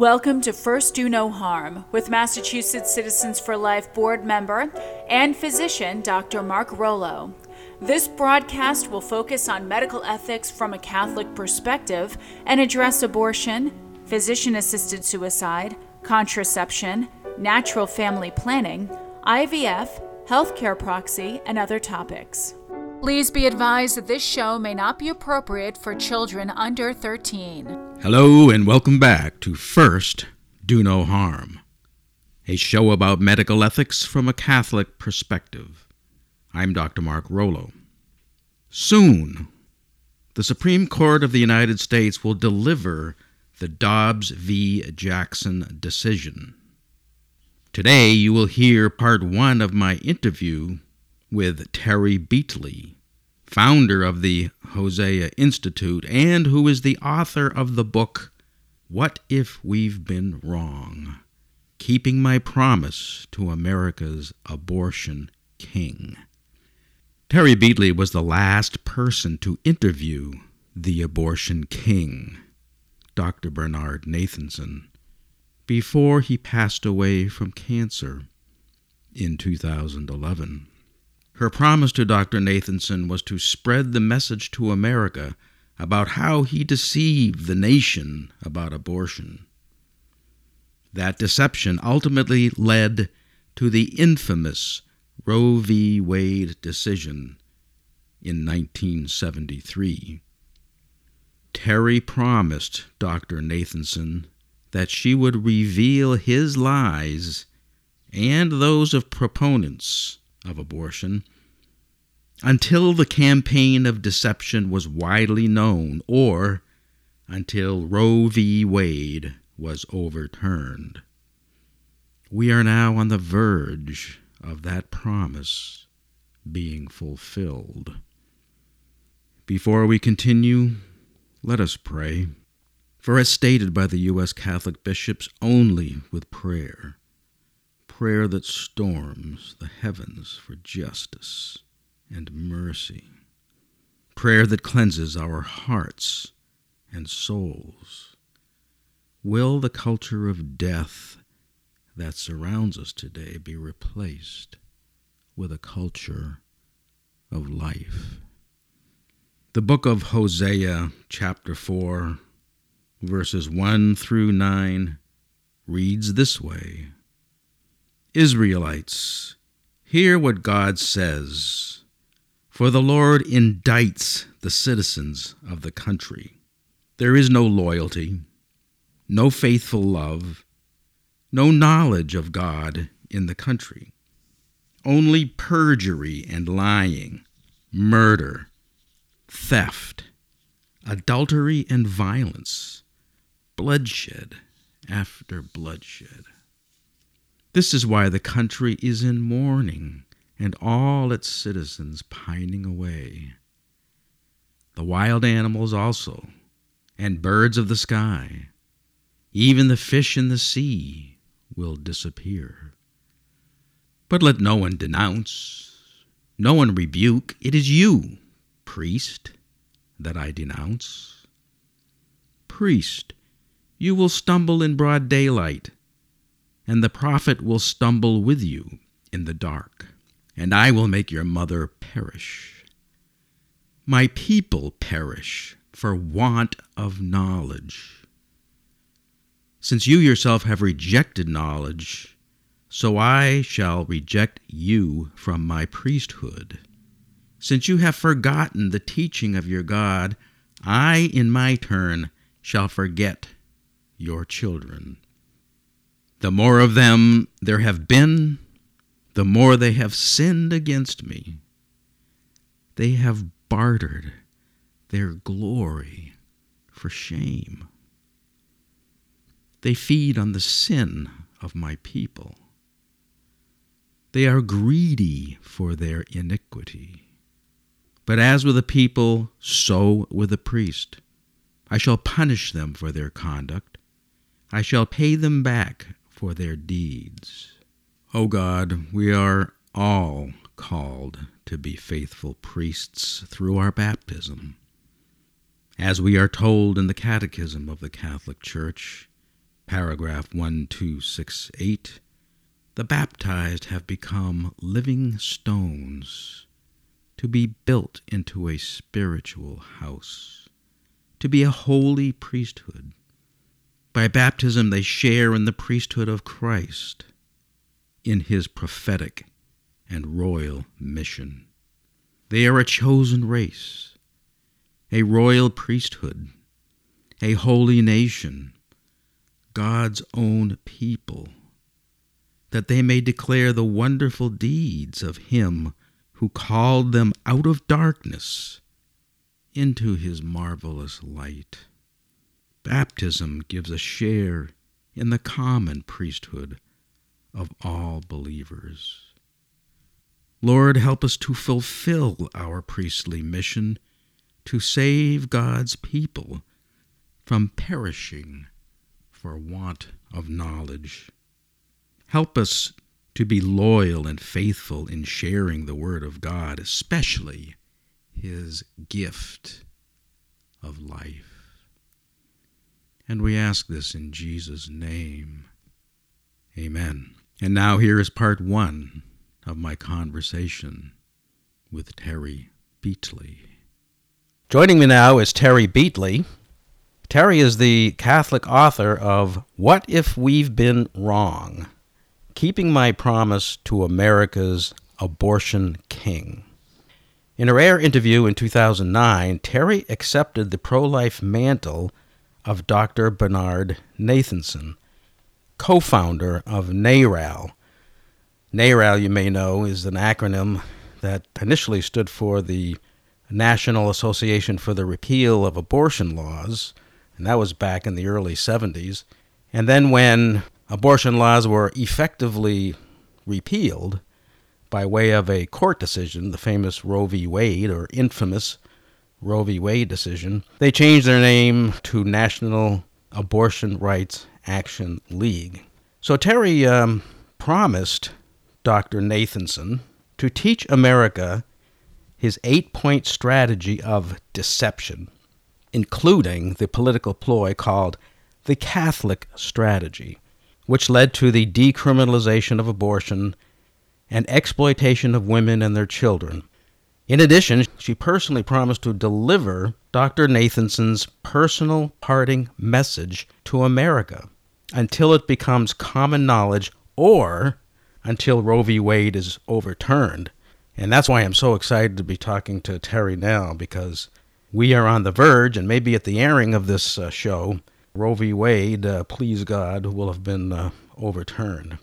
Welcome to First Do No Harm with Massachusetts Citizens for Life board member and physician Dr. Mark Rollo. This broadcast will focus on medical ethics from a Catholic perspective and address abortion, physician assisted suicide, contraception, natural family planning, IVF, healthcare proxy, and other topics. Please be advised that this show may not be appropriate for children under 13. Hello, and welcome back to First Do No Harm, a show about medical ethics from a Catholic perspective. I'm Dr. Mark Rollo. Soon, the Supreme Court of the United States will deliver the Dobbs v. Jackson decision. Today, you will hear part one of my interview with Terry Beatley, founder of the Hosea Institute and who is the author of the book What If We've Been Wrong? Keeping My Promise to America's Abortion King. Terry Beatley was the last person to interview the abortion king, Dr. Bernard Nathanson, before he passed away from cancer in 2011. Her promise to Dr. Nathanson was to spread the message to America about how he deceived the nation about abortion. That deception ultimately led to the infamous Roe v. Wade decision in 1973. Terry promised Dr. Nathanson that she would reveal his lies and those of proponents of abortion until the campaign of deception was widely known or until Roe v. Wade was overturned. We are now on the verge of that promise being fulfilled. Before we continue, let us pray. For as stated by the U.S. Catholic bishops, only with prayer prayer that storms the heavens for justice and mercy, prayer that cleanses our hearts and souls. Will the culture of death that surrounds us today be replaced with a culture of life? The book of Hosea, chapter 4, verses 1 through 9, reads this way Israelites, hear what God says. For the Lord indicts the citizens of the country. There is no loyalty, no faithful love, no knowledge of God in the country. Only perjury and lying, murder, theft, adultery and violence, bloodshed after bloodshed. This is why the country is in mourning and all its citizens pining away. The wild animals also, and birds of the sky, even the fish in the sea, will disappear. But let no one denounce, no one rebuke. It is you, priest, that I denounce. Priest, you will stumble in broad daylight and the prophet will stumble with you in the dark, and I will make your mother perish. My people perish for want of knowledge. Since you yourself have rejected knowledge, so I shall reject you from my priesthood. Since you have forgotten the teaching of your God, I in my turn shall forget your children. The more of them there have been, the more they have sinned against me. They have bartered their glory for shame. They feed on the sin of my people. They are greedy for their iniquity. But as with the people, so with the priest. I shall punish them for their conduct. I shall pay them back for their deeds. O oh God, we are all called to be faithful priests through our baptism. As we are told in the Catechism of the Catholic Church, paragraph 1268, the baptized have become living stones to be built into a spiritual house, to be a holy priesthood. By baptism, they share in the priesthood of Christ, in his prophetic and royal mission. They are a chosen race, a royal priesthood, a holy nation, God's own people, that they may declare the wonderful deeds of Him who called them out of darkness into His marvelous light. Baptism gives a share in the common priesthood of all believers. Lord, help us to fulfill our priestly mission to save God's people from perishing for want of knowledge. Help us to be loyal and faithful in sharing the Word of God, especially His gift of life. And we ask this in Jesus' name. Amen. And now here is part one of my conversation with Terry Beatley. Joining me now is Terry Beatley. Terry is the Catholic author of What If We've Been Wrong? Keeping My Promise to America's Abortion King. In a rare interview in 2009, Terry accepted the pro life mantle of Dr. Bernard Nathanson, co founder of NARAL, NARAL, you may know, is an acronym that initially stood for the National Association for the Repeal of Abortion Laws, and that was back in the early 70s. And then when abortion laws were effectively repealed by way of a court decision, the famous Roe v. Wade or infamous Roe v. Wade decision, they changed their name to National Abortion Rights Action League. So Terry um, promised Dr. Nathanson to teach America his eight point strategy of deception, including the political ploy called the Catholic strategy, which led to the decriminalization of abortion and exploitation of women and their children. In addition, she personally promised to deliver Dr. Nathanson's personal parting message to America until it becomes common knowledge or until Roe v. Wade is overturned. And that's why I'm so excited to be talking to Terry now because we are on the verge, and maybe at the airing of this uh, show, Roe v. Wade, uh, please God, will have been uh, overturned.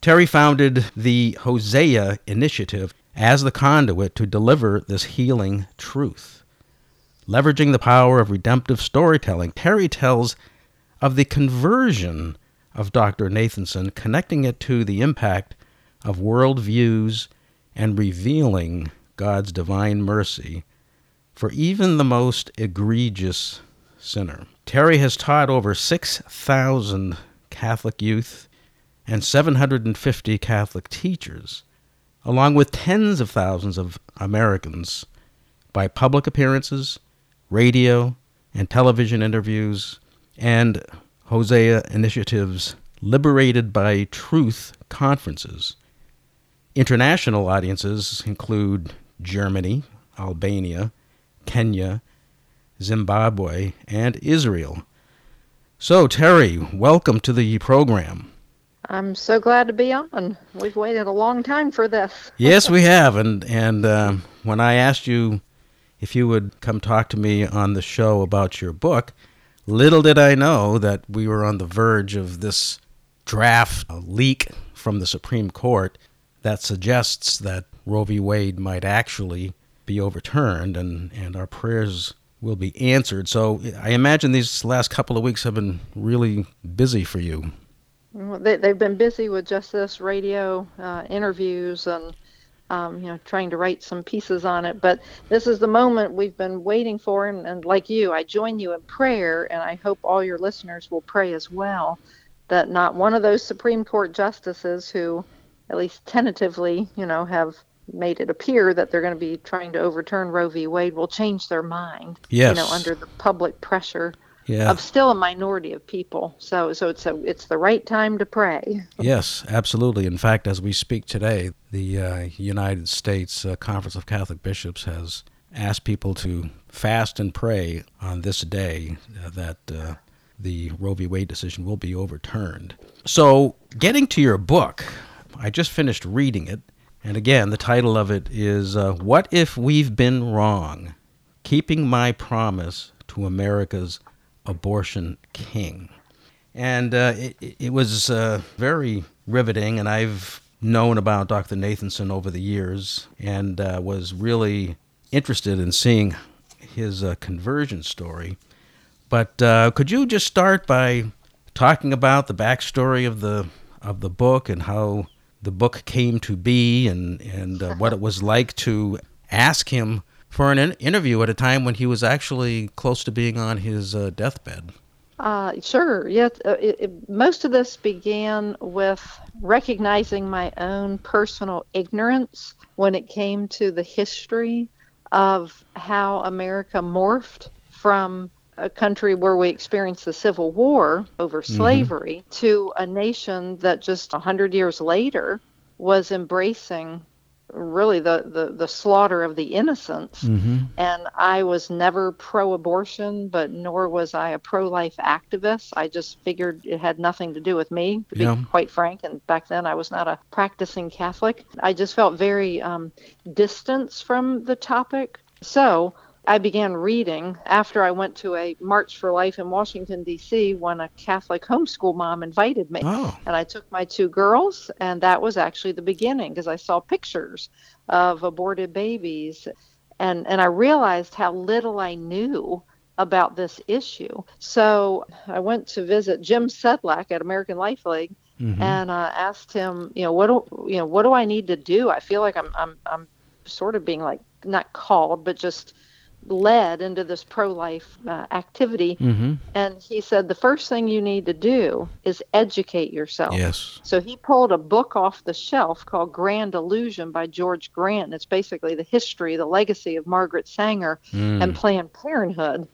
Terry founded the Hosea Initiative as the conduit to deliver this healing truth. Leveraging the power of redemptive storytelling, Terry tells of the conversion of Dr. Nathanson, connecting it to the impact of worldviews and revealing God's divine mercy for even the most egregious sinner. Terry has taught over 6,000 Catholic youth and 750 Catholic teachers, along with tens of thousands of Americans, by public appearances, radio, and television interviews, and Hosea Initiative's Liberated by Truth conferences. International audiences include Germany, Albania, Kenya, Zimbabwe, and Israel. So, Terry, welcome to the program. I'm so glad to be on. We've waited a long time for this. yes, we have. And and uh, when I asked you if you would come talk to me on the show about your book, Little did I know that we were on the verge of this draft leak from the Supreme Court that suggests that Roe v. Wade might actually be overturned and, and our prayers will be answered. So I imagine these last couple of weeks have been really busy for you. Well, they, they've been busy with Justice Radio uh, interviews and um, you know, trying to write some pieces on it. But this is the moment we've been waiting for. And, and like you, I join you in prayer, and I hope all your listeners will pray as well that not one of those Supreme Court justices who, at least tentatively, you know, have made it appear that they're going to be trying to overturn Roe v. Wade will change their mind. Yes. You know, under the public pressure yeah. of still a minority of people. So so it's a it's the right time to pray. Yes, absolutely. In fact, as we speak today, the uh, United States uh, Conference of Catholic Bishops has asked people to fast and pray on this day uh, that uh, the Roe v. Wade decision will be overturned. So, getting to your book, I just finished reading it, and again, the title of it is uh, "What If We've Been Wrong." Keeping My Promise to America's Abortion King. And uh, it, it, was uh, very riveting, and I've known about Dr. Nathanson over the years and uh, was really interested in seeing his uh, conversion story. But uh, could you just start by talking about the backstory of the of the book and how the book came to be, and and uh, what it was like to ask him for an in- interview at a time when he was actually close to being on his uh, deathbed. Uh, sure. Yes. Uh, it, it, most of this began with recognizing my own personal ignorance when it came to the history of how America morphed from a country where we experienced the Civil War over mm-hmm. slavery mm-hmm. to a nation that just a 100 years later was embracing really the, the, the slaughter of the innocents. Mm-hmm. And I was never pro abortion, but nor was I a pro life activist. I just figured it had nothing to do with me, to yeah. be quite frank. And back then I was not a practicing Catholic. I just felt very um, distanced from the topic. So I began reading after I went to a March for Life in Washington, D.C., when a Catholic homeschool mom invited me. Oh. And I took my two girls, and that was actually the beginning because I saw pictures of aborted babies. And, and I realized how little I knew about this issue. So I went to visit Jim Sedlak at American Life League. Mm-hmm. And uh, asked him, you know, what do you know, what do I need to do? I feel like I'm, I'm, I'm sort of being like not called, but just led into this pro life uh, activity. Mm-hmm. And he said, the first thing you need to do is educate yourself. Yes. So he pulled a book off the shelf called Grand Illusion by George Grant. It's basically the history, the legacy of Margaret Sanger mm. and Planned Parenthood.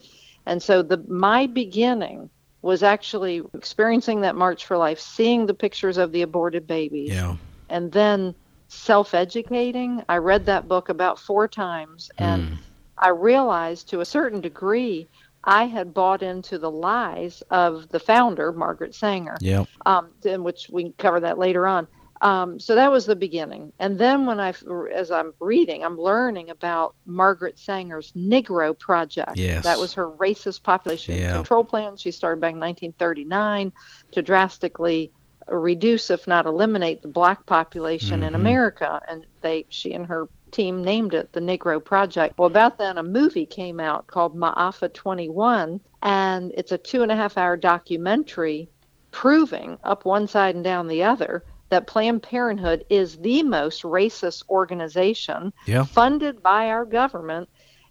And so the my beginning was actually experiencing that March for Life, seeing the pictures of the aborted babies. Yeah. And then self educating. I read that book about four times and mm I realized to a certain degree I had bought into the lies of the founder, Margaret Sanger. Yeah. Um, in which we cover that later on. Um, so that was the beginning. And then when I, as I'm reading, I'm learning about Margaret Sanger's Negro Project. Yes. That was her racist population yeah. control plan. She started back in 1939 to drastically reduce, if not eliminate, the black population mm-hmm. in America. And they, she and her team named it the Negro Project. Well, about then, a movie came out called Ma'afa 21, and it's a two and a half hour documentary proving up one side and down the other that Planned Parenthood is the most racist organization yeah. funded by our government.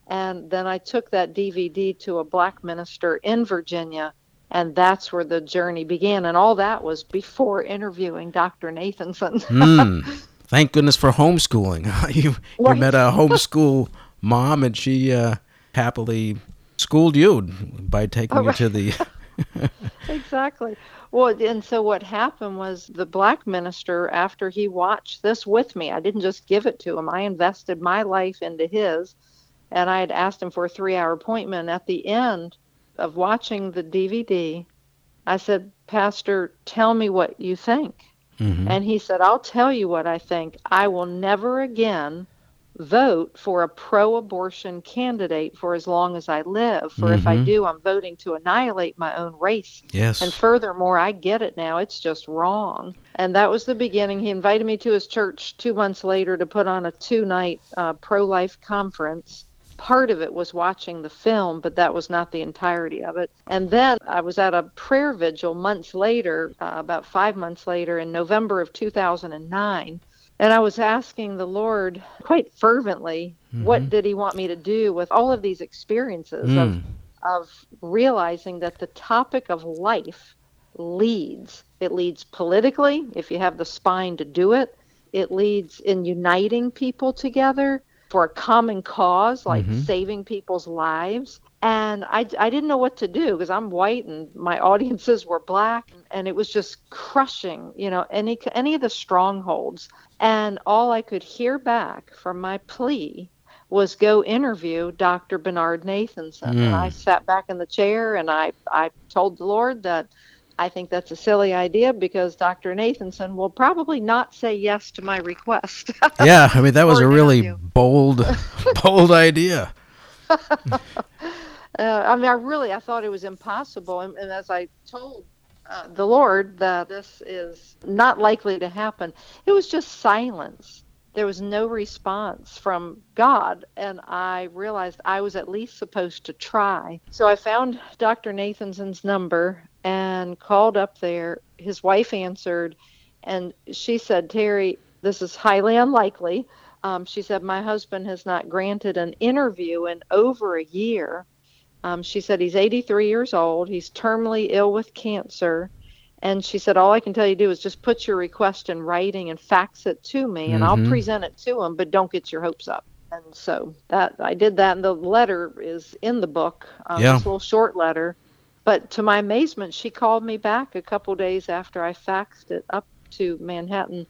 And then I took that DVD to a black minister in Virginia, and that's where the journey began. And all that was before interviewing Dr. Nathanson. mm. thank goodness for homeschooling. you, you met a homeschool mom, and she uh, happily schooled you by taking oh, you to the. exactly. Well, and so what happened was the black minister, after he watched this with me, I didn't just give it to him, I invested my life into his. And I had asked him for a three hour appointment. At the end of watching the DVD, I said, Pastor, tell me what you think. Mm-hmm. And he said, I'll tell you what I think. I will never again vote for a pro abortion candidate for as long as I live. For mm-hmm. if I mm-hmm. do, I'm voting to annihilate my own race. Yes. And furthermore, I get it now. It's just wrong. And that was the beginning. He invited me to his church two months later to put on a two night uh, pro life conference part of it was watching the film, but that was not the entirety of it. And then I was at a prayer vigil months later, uh, about five months later, in November of 2009. And I was asking the Lord quite fervently, mm-hmm. what did He want me to do with all of these experiences mm. of, of realizing that the topic of life leads. It leads politically, if you have the spine to do it. It leads in uniting people together for a common cause like mm-hmm. saving people's lives. and I, I didn't know what to do because I'm white and my audiences were black and it was just crushing you know any any of the strongholds and all I could hear back from my plea was go interview Dr. Bernard Nathanson mm. and I sat back in the chair and I I told the Lord that I think that's a silly idea because Dr. Nathanson will probably not say yes to my request. yeah, I mean that was a really bold bold idea. Uh, I mean, I really I thought it was impossible, and, and as I told uh, the Lord that this is not likely to happen, it was just silence. There was no response from God, and I realized I was at least supposed to try. So I found Dr. Nathanson's number and called up there. His wife answered, and she said, Terry, this is highly unlikely. Um, she said, My husband has not granted an interview in over a year. Um, she said he's 83 years old. He's terminally ill with cancer. And she said, All I can tell you to do is just put your request in writing and fax it to me, and mm-hmm. I'll present it to him, but don't get your hopes up. And so that I did that, and the letter is in the book, um, yeah. this little short letter. But to my amazement, she called me back a couple days after I faxed it up to Manhattan.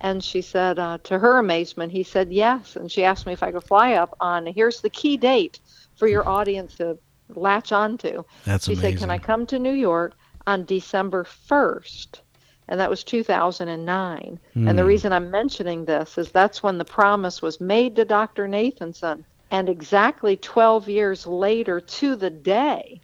And she said, uh, to her amazement, he said yes. And she asked me if I could fly up on, here's the key date for your audience to latch onto. That's she amazing. said, "Can I come to New York on December 1st?" And that was 2009. Mm. And the hmm. reason I'm mentioning this is that's when the promise was made to Dr. Nathanson. And exactly 12 years later to the day,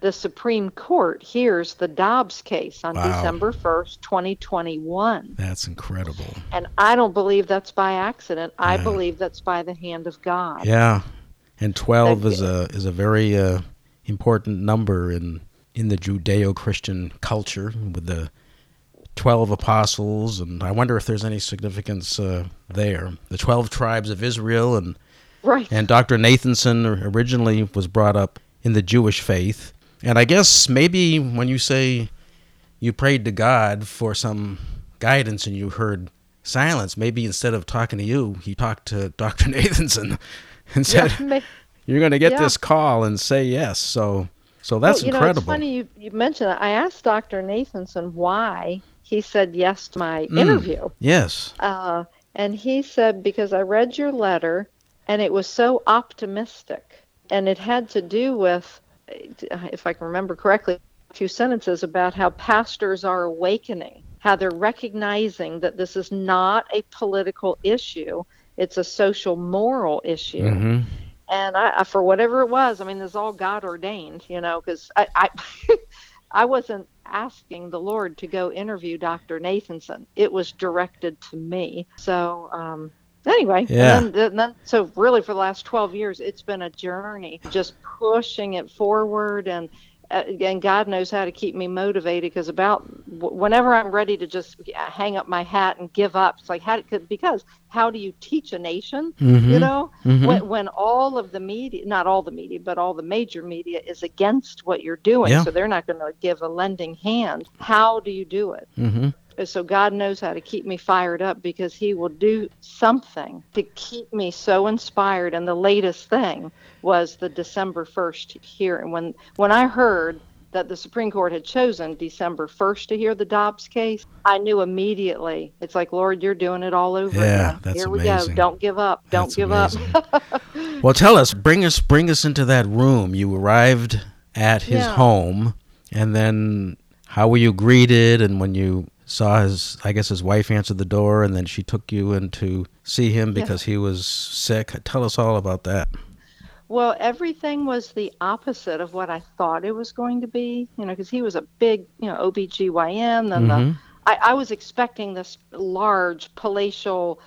the Supreme Court hears the Dobbs case on wow. December 1st, 2021. That's incredible. And I don't believe that's by accident. Yeah. I believe that's by the hand of God. Yeah, and twelve is a is a very uh, important number in in the Judeo-Christian culture with the twelve apostles, and I wonder if there's any significance uh, there. The twelve tribes of Israel, and right. and Dr. Nathanson originally was brought up in the Jewish faith, and I guess maybe when you say you prayed to God for some guidance and you heard silence, maybe instead of talking to you, he talked to Dr. Nathanson and said, yeah, "You're going to get yeah. this call and say yes." So, so that's well, you incredible. Know, it's funny you you mentioned that. I asked Dr. Nathanson why he said yes to my mm, interview. Yes. Uh, and he said because I read your letter and it was so optimistic, and it had to do with, if I can remember correctly, a few sentences about how pastors are awakening how they're recognizing that this is not a political issue it's a social moral issue. Mm-hmm. And I, I, for whatever it was, I mean, this is all God ordained, you know, because I, I, I wasn't asking the Lord to go interview Dr. Nathanson. It was directed to me. So, um, anyway, yeah. And then, and then, so really for the last 12 years, it's been a journey, just pushing it forward and uh, and God knows how to keep me motivated because about whenever I'm ready to just hang up my hat and give up, it's like how because how do you teach a nation? Mm-hmm. You know, mm-hmm. when, when all of the media, not all the media, but all the major media is against what you're doing, yeah. so they're not going to give a lending hand. How do you do it? Mm-hmm so God knows how to keep me fired up because He will do something to keep me so inspired. And the latest thing was the December 1st hearing. When when I heard that the Supreme Court had chosen December 1st to hear the Dobbs case, I knew immediately. It's like, Lord, you're doing it all over yeah, again. That's Here amazing. we go. Don't give up. Don't that's give amazing. up. well, tell us, bring us bring us into that room. You arrived at his yeah. home and then how were you greeted and when you saw his i guess his wife answered the door and then she took you in to see him because he was sick tell us all about that well everything was the opposite of what i thought it was going to be you know because he was a big you know obgyn and mm-hmm. the I, I was expecting this large palatial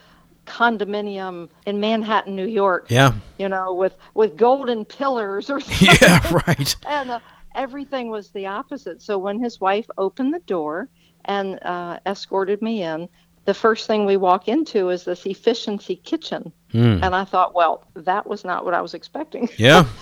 condominium in Manhattan, New York. Yeah. You know, with with golden pillars or something. Yeah, right. and uh, everything was the opposite. So when his wife opened the door, and uh, escorted me in. The first thing we walk into is this efficiency kitchen. Mm. And I thought, well, that was not what I was expecting. Yeah.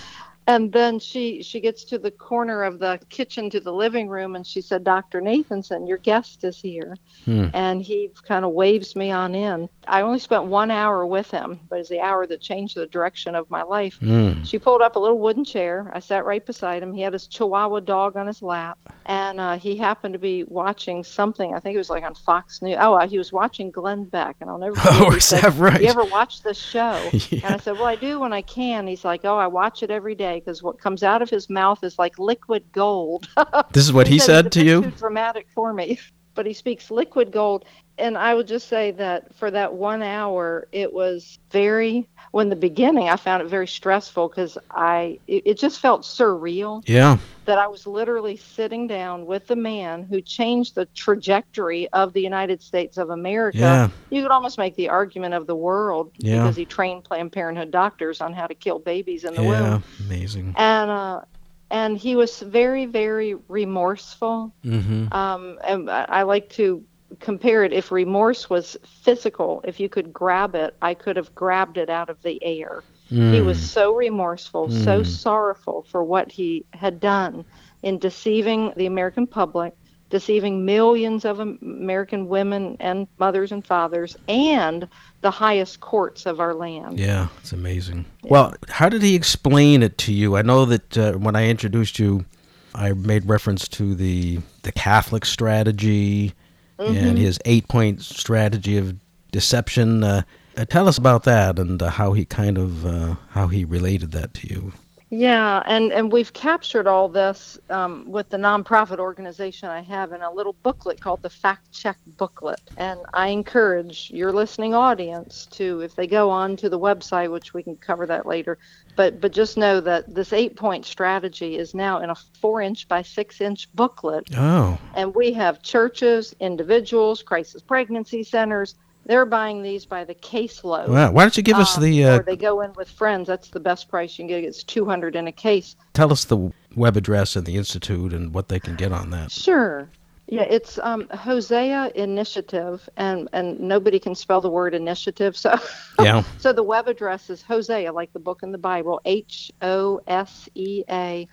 and then she she gets to the corner of the kitchen to the living room and she said dr nathanson your guest is here. Hmm. and he kind of waves me on in. I only spent one hour with him but it's the hour that changed the direction of my life. Hmm. she pulled up a little wooden chair. I sat right beside him. He had his chihuahua dog on his lap. And uh, he happened to be watching something. I think it was like on fox news. Oh uh, he was watching glenn beck and i'll never oh is that right? You ever watch this show? Yeah. and i said well i do when i can. He's like oh i watch it every day because what comes out of his mouth is like liquid gold. this is what he, he said, to you? Too dramatic for me, but he speaks liquid gold. And I would just say that for that one hour, it was very. When the beginning, I found it very stressful because I it, it just felt surreal. Yeah. That I was literally sitting down with the man who changed the trajectory of the United States of America. Yeah. You could almost make the argument of the world yeah. because he trained Planned Parenthood doctors on how to kill babies in the yeah, womb. Amazing. And uh, and he was very very remorseful mm-hmm. um, and i like to compare it if remorse was physical if you could grab it i could have grabbed it out of the air mm. he was so remorseful mm. so sorrowful for what he had done in deceiving the american public deceiving millions of American women and mothers and fathers and the highest courts of our land. Yeah, it's amazing. Yeah. Well, how did he explain it to you? I know that uh, when I introduced you, I made reference to the the Catholic strategy mm-hmm. and his eight point strategy of deception. Uh, uh, tell us about that and uh, how he kind of uh, how he related that to you. Yeah, and, and we've captured all this um, with the nonprofit organization I have in a little booklet called the Fact Check Booklet. And I encourage your listening audience to, if they go on to the website, which we can cover that later, but but just know that this eight point strategy is now in a four inch by six inch booklet. Oh. And we have churches, individuals, crisis pregnancy centers, they're buying these by the caseload. Wow. Why don't you give us um, the? Uh, or they go in with friends. That's the best price you can get. It's two hundred in a case. Tell us the web address and the institute and what they can get on that. Sure. Yeah, it's um, Hosea Initiative, and and nobody can spell the word initiative, so yeah. so the web address is Hosea, like the book in the Bible, H O S E A,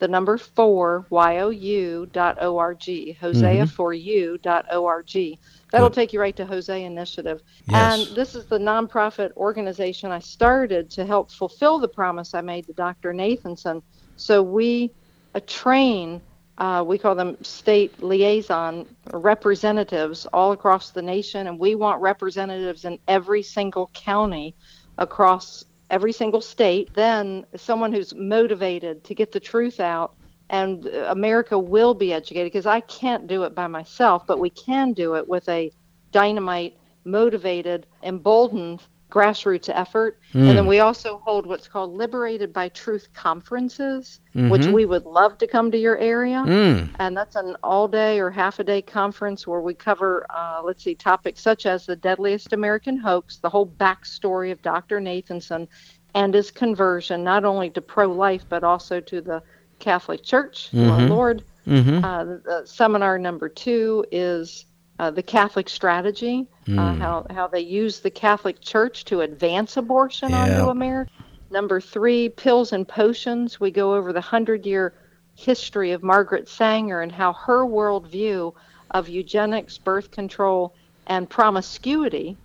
the number four Y O U dot O R G, Hosea mm-hmm. for you dot O R G. That'll Good. take you right to Hosea Initiative. Yes. And this is the nonprofit organization I started to help fulfill the promise I made to Dr. Nathanson. So we uh, train, uh, we call them state liaison representatives all across the nation, and we want representatives in every single county across every single state. Then someone who's motivated to get the truth out and America will be educated because I can't do it by myself, but we can do it with a dynamite, motivated, emboldened grassroots effort. Mm. And then we also hold what's called Liberated by Truth conferences, mm-hmm. which we would love to come to your area. Mm. And that's an all day or half a day conference where we cover, uh, let's see, topics such as the deadliest American hoax, the whole backstory of Dr. Nathanson and his conversion, not only to pro life, but also to the Catholic Church, mm-hmm. Lord. Mm-hmm. Uh, seminar number two is uh, the Catholic strategy, uh, mm. how, how they use the Catholic Church to advance abortion onto America. Number three, pills and potions. We go over the hundred year history of Margaret Sanger and how her worldview of eugenics, birth control, and promiscuity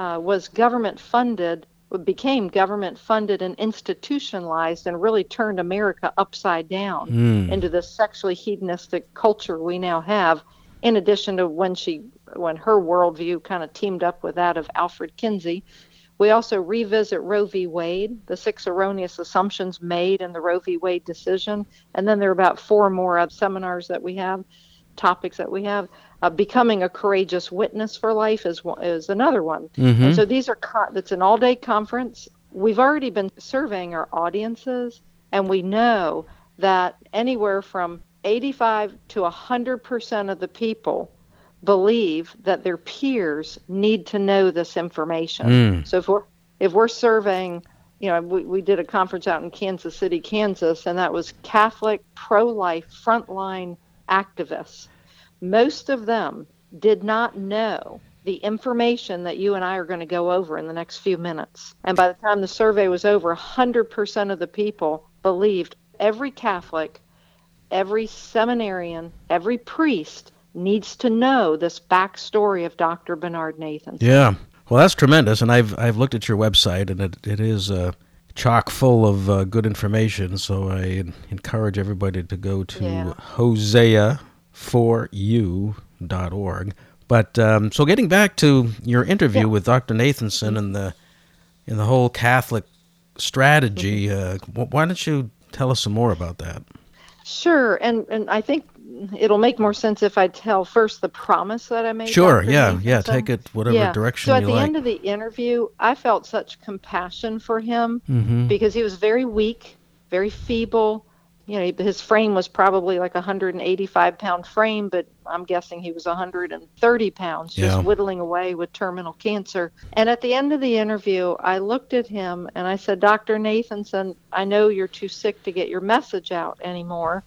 uh, was government funded became government funded and institutionalized and really turned America upside down mm. into the sexually hedonistic culture we now have. In addition to when she, when her worldview kind of teamed up with that of Alfred Kinsey, we also revisit Roe v. Wade, the six erroneous assumptions made in the Roe v. Wade decision, and then there are about four more seminars that we have, topics that we have. Uh, becoming a courageous witness for life is is another one. Mm-hmm. And so these are co- it's an all day conference. We've already been surveying our audiences, and we know that anywhere from 85 to 100 percent of the people believe that their peers need to know this information. Mm. So if we're if we're surveying you know, we, we did a conference out in Kansas City, Kansas, and that was Catholic pro life frontline activists most of them did not know the information that you and I are going to go over in the next few minutes. And by the time the survey was over, 100% of the people believed every Catholic, every seminarian, every priest needs to know this backstory of Dr. Bernard Nathan. Yeah. Well, that's tremendous, and I've I've looked at your website, and it, it is uh, chock full of uh, good information. So I encourage everybody to go to Yeah. hosea4u.org. But um, so getting back to your interview Yeah. with Dr. Nathanson and the in the whole Catholic strategy, uh, why don't you tell us some more about that? Sure, and and I think it'll make more sense if I tell first the promise that I made. Sure, yeah, yeah. Take it whatever Yeah. direction So at the like. end of the interview, I felt such compassion for him mm-hmm. because he was very weak, very feeble. You know, his frame was probably like a 185 pound frame, but I'm guessing he was 130 pounds, just Yeah. whittling away with terminal cancer. And at the end of the interview, I looked at him and I said, Dr. Nathanson, I know you're too sick to get your message out anymore.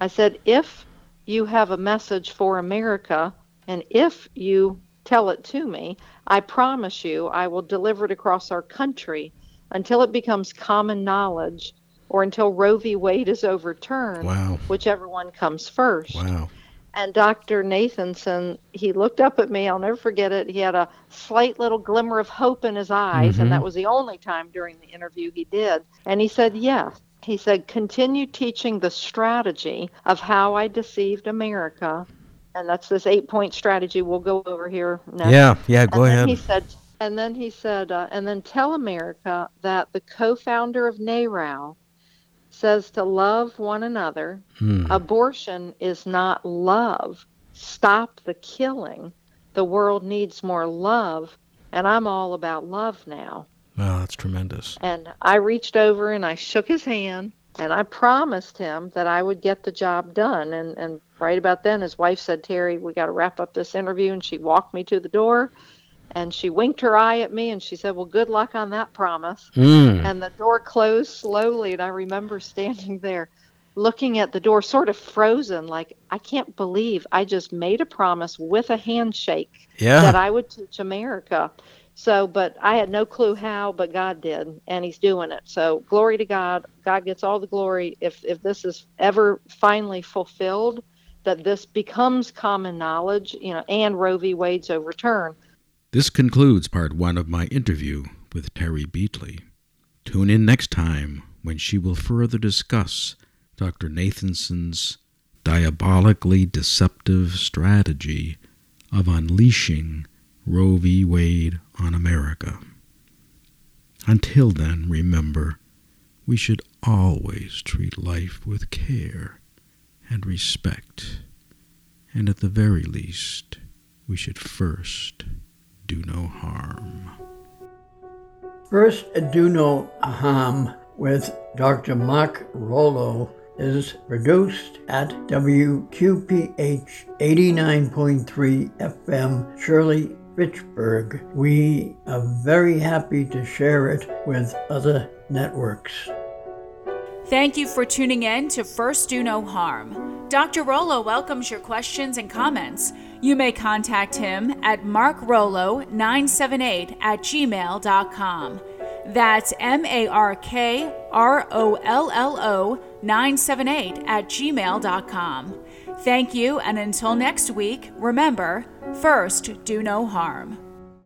I said, if you have a message for America, and if you tell it to me, I promise you I will deliver it across our country until it becomes common knowledge or until Roe v. Wade is overturned, Wow. whichever one comes first. Wow. And Dr. Nathanson, he looked up at me. I'll never forget it. He had a slight little glimmer of hope in his eyes, Mhm. and that was the only time during the interview he did. And he said, Yes. He said, continue teaching the strategy of how I deceived America. And that's this eight point strategy we'll go over here next. Yeah, yeah. Go and ahead. He said, and then he said, uh, and then tell America that the co-founder of NARAL says to love one another. Hmm. Abortion is not love. Stop the killing. The world needs more love, and I'm all about love now. Wow, that's tremendous. And I reached over and I shook his hand and I promised him that I would get the job done. And, and right about then, his wife said, Terry, we got to wrap up this interview. And she walked me to the door and she winked her eye at me and she said, Well, good luck on that promise. Mm. And the door closed slowly. And I remember standing there looking at the door, sort of frozen, like, I can't believe I just made a promise with a handshake Yeah. that I would teach America. So, but I had no clue how, but God did, and He's doing it. So, glory to God. God gets all the glory. If if this is ever finally fulfilled, that this becomes common knowledge, you know, and Roe v. Wade's overturn. This concludes part one of my interview with Terry Beatley. Tune in next time when she will further discuss Dr. Nathanson's diabolically deceptive strategy of unleashing Roe v. Wade on America. Until then, remember, we should always treat life with care and respect, and at the very least, we should first do no harm. First, Do No Harm with Dr. Mark Rollo is produced at WQPH 89.3 FM, Shirley, Fitchburg. We are very happy to share it with other networks. Thank you for tuning in to First Do No Harm. Dr. Rollo welcomes your questions and comments. You may contact him at markrollo978 at gmail.com. That's M A R K R O L L O 978 at gmail.com. Thank you, and until next week, remember first, do no harm.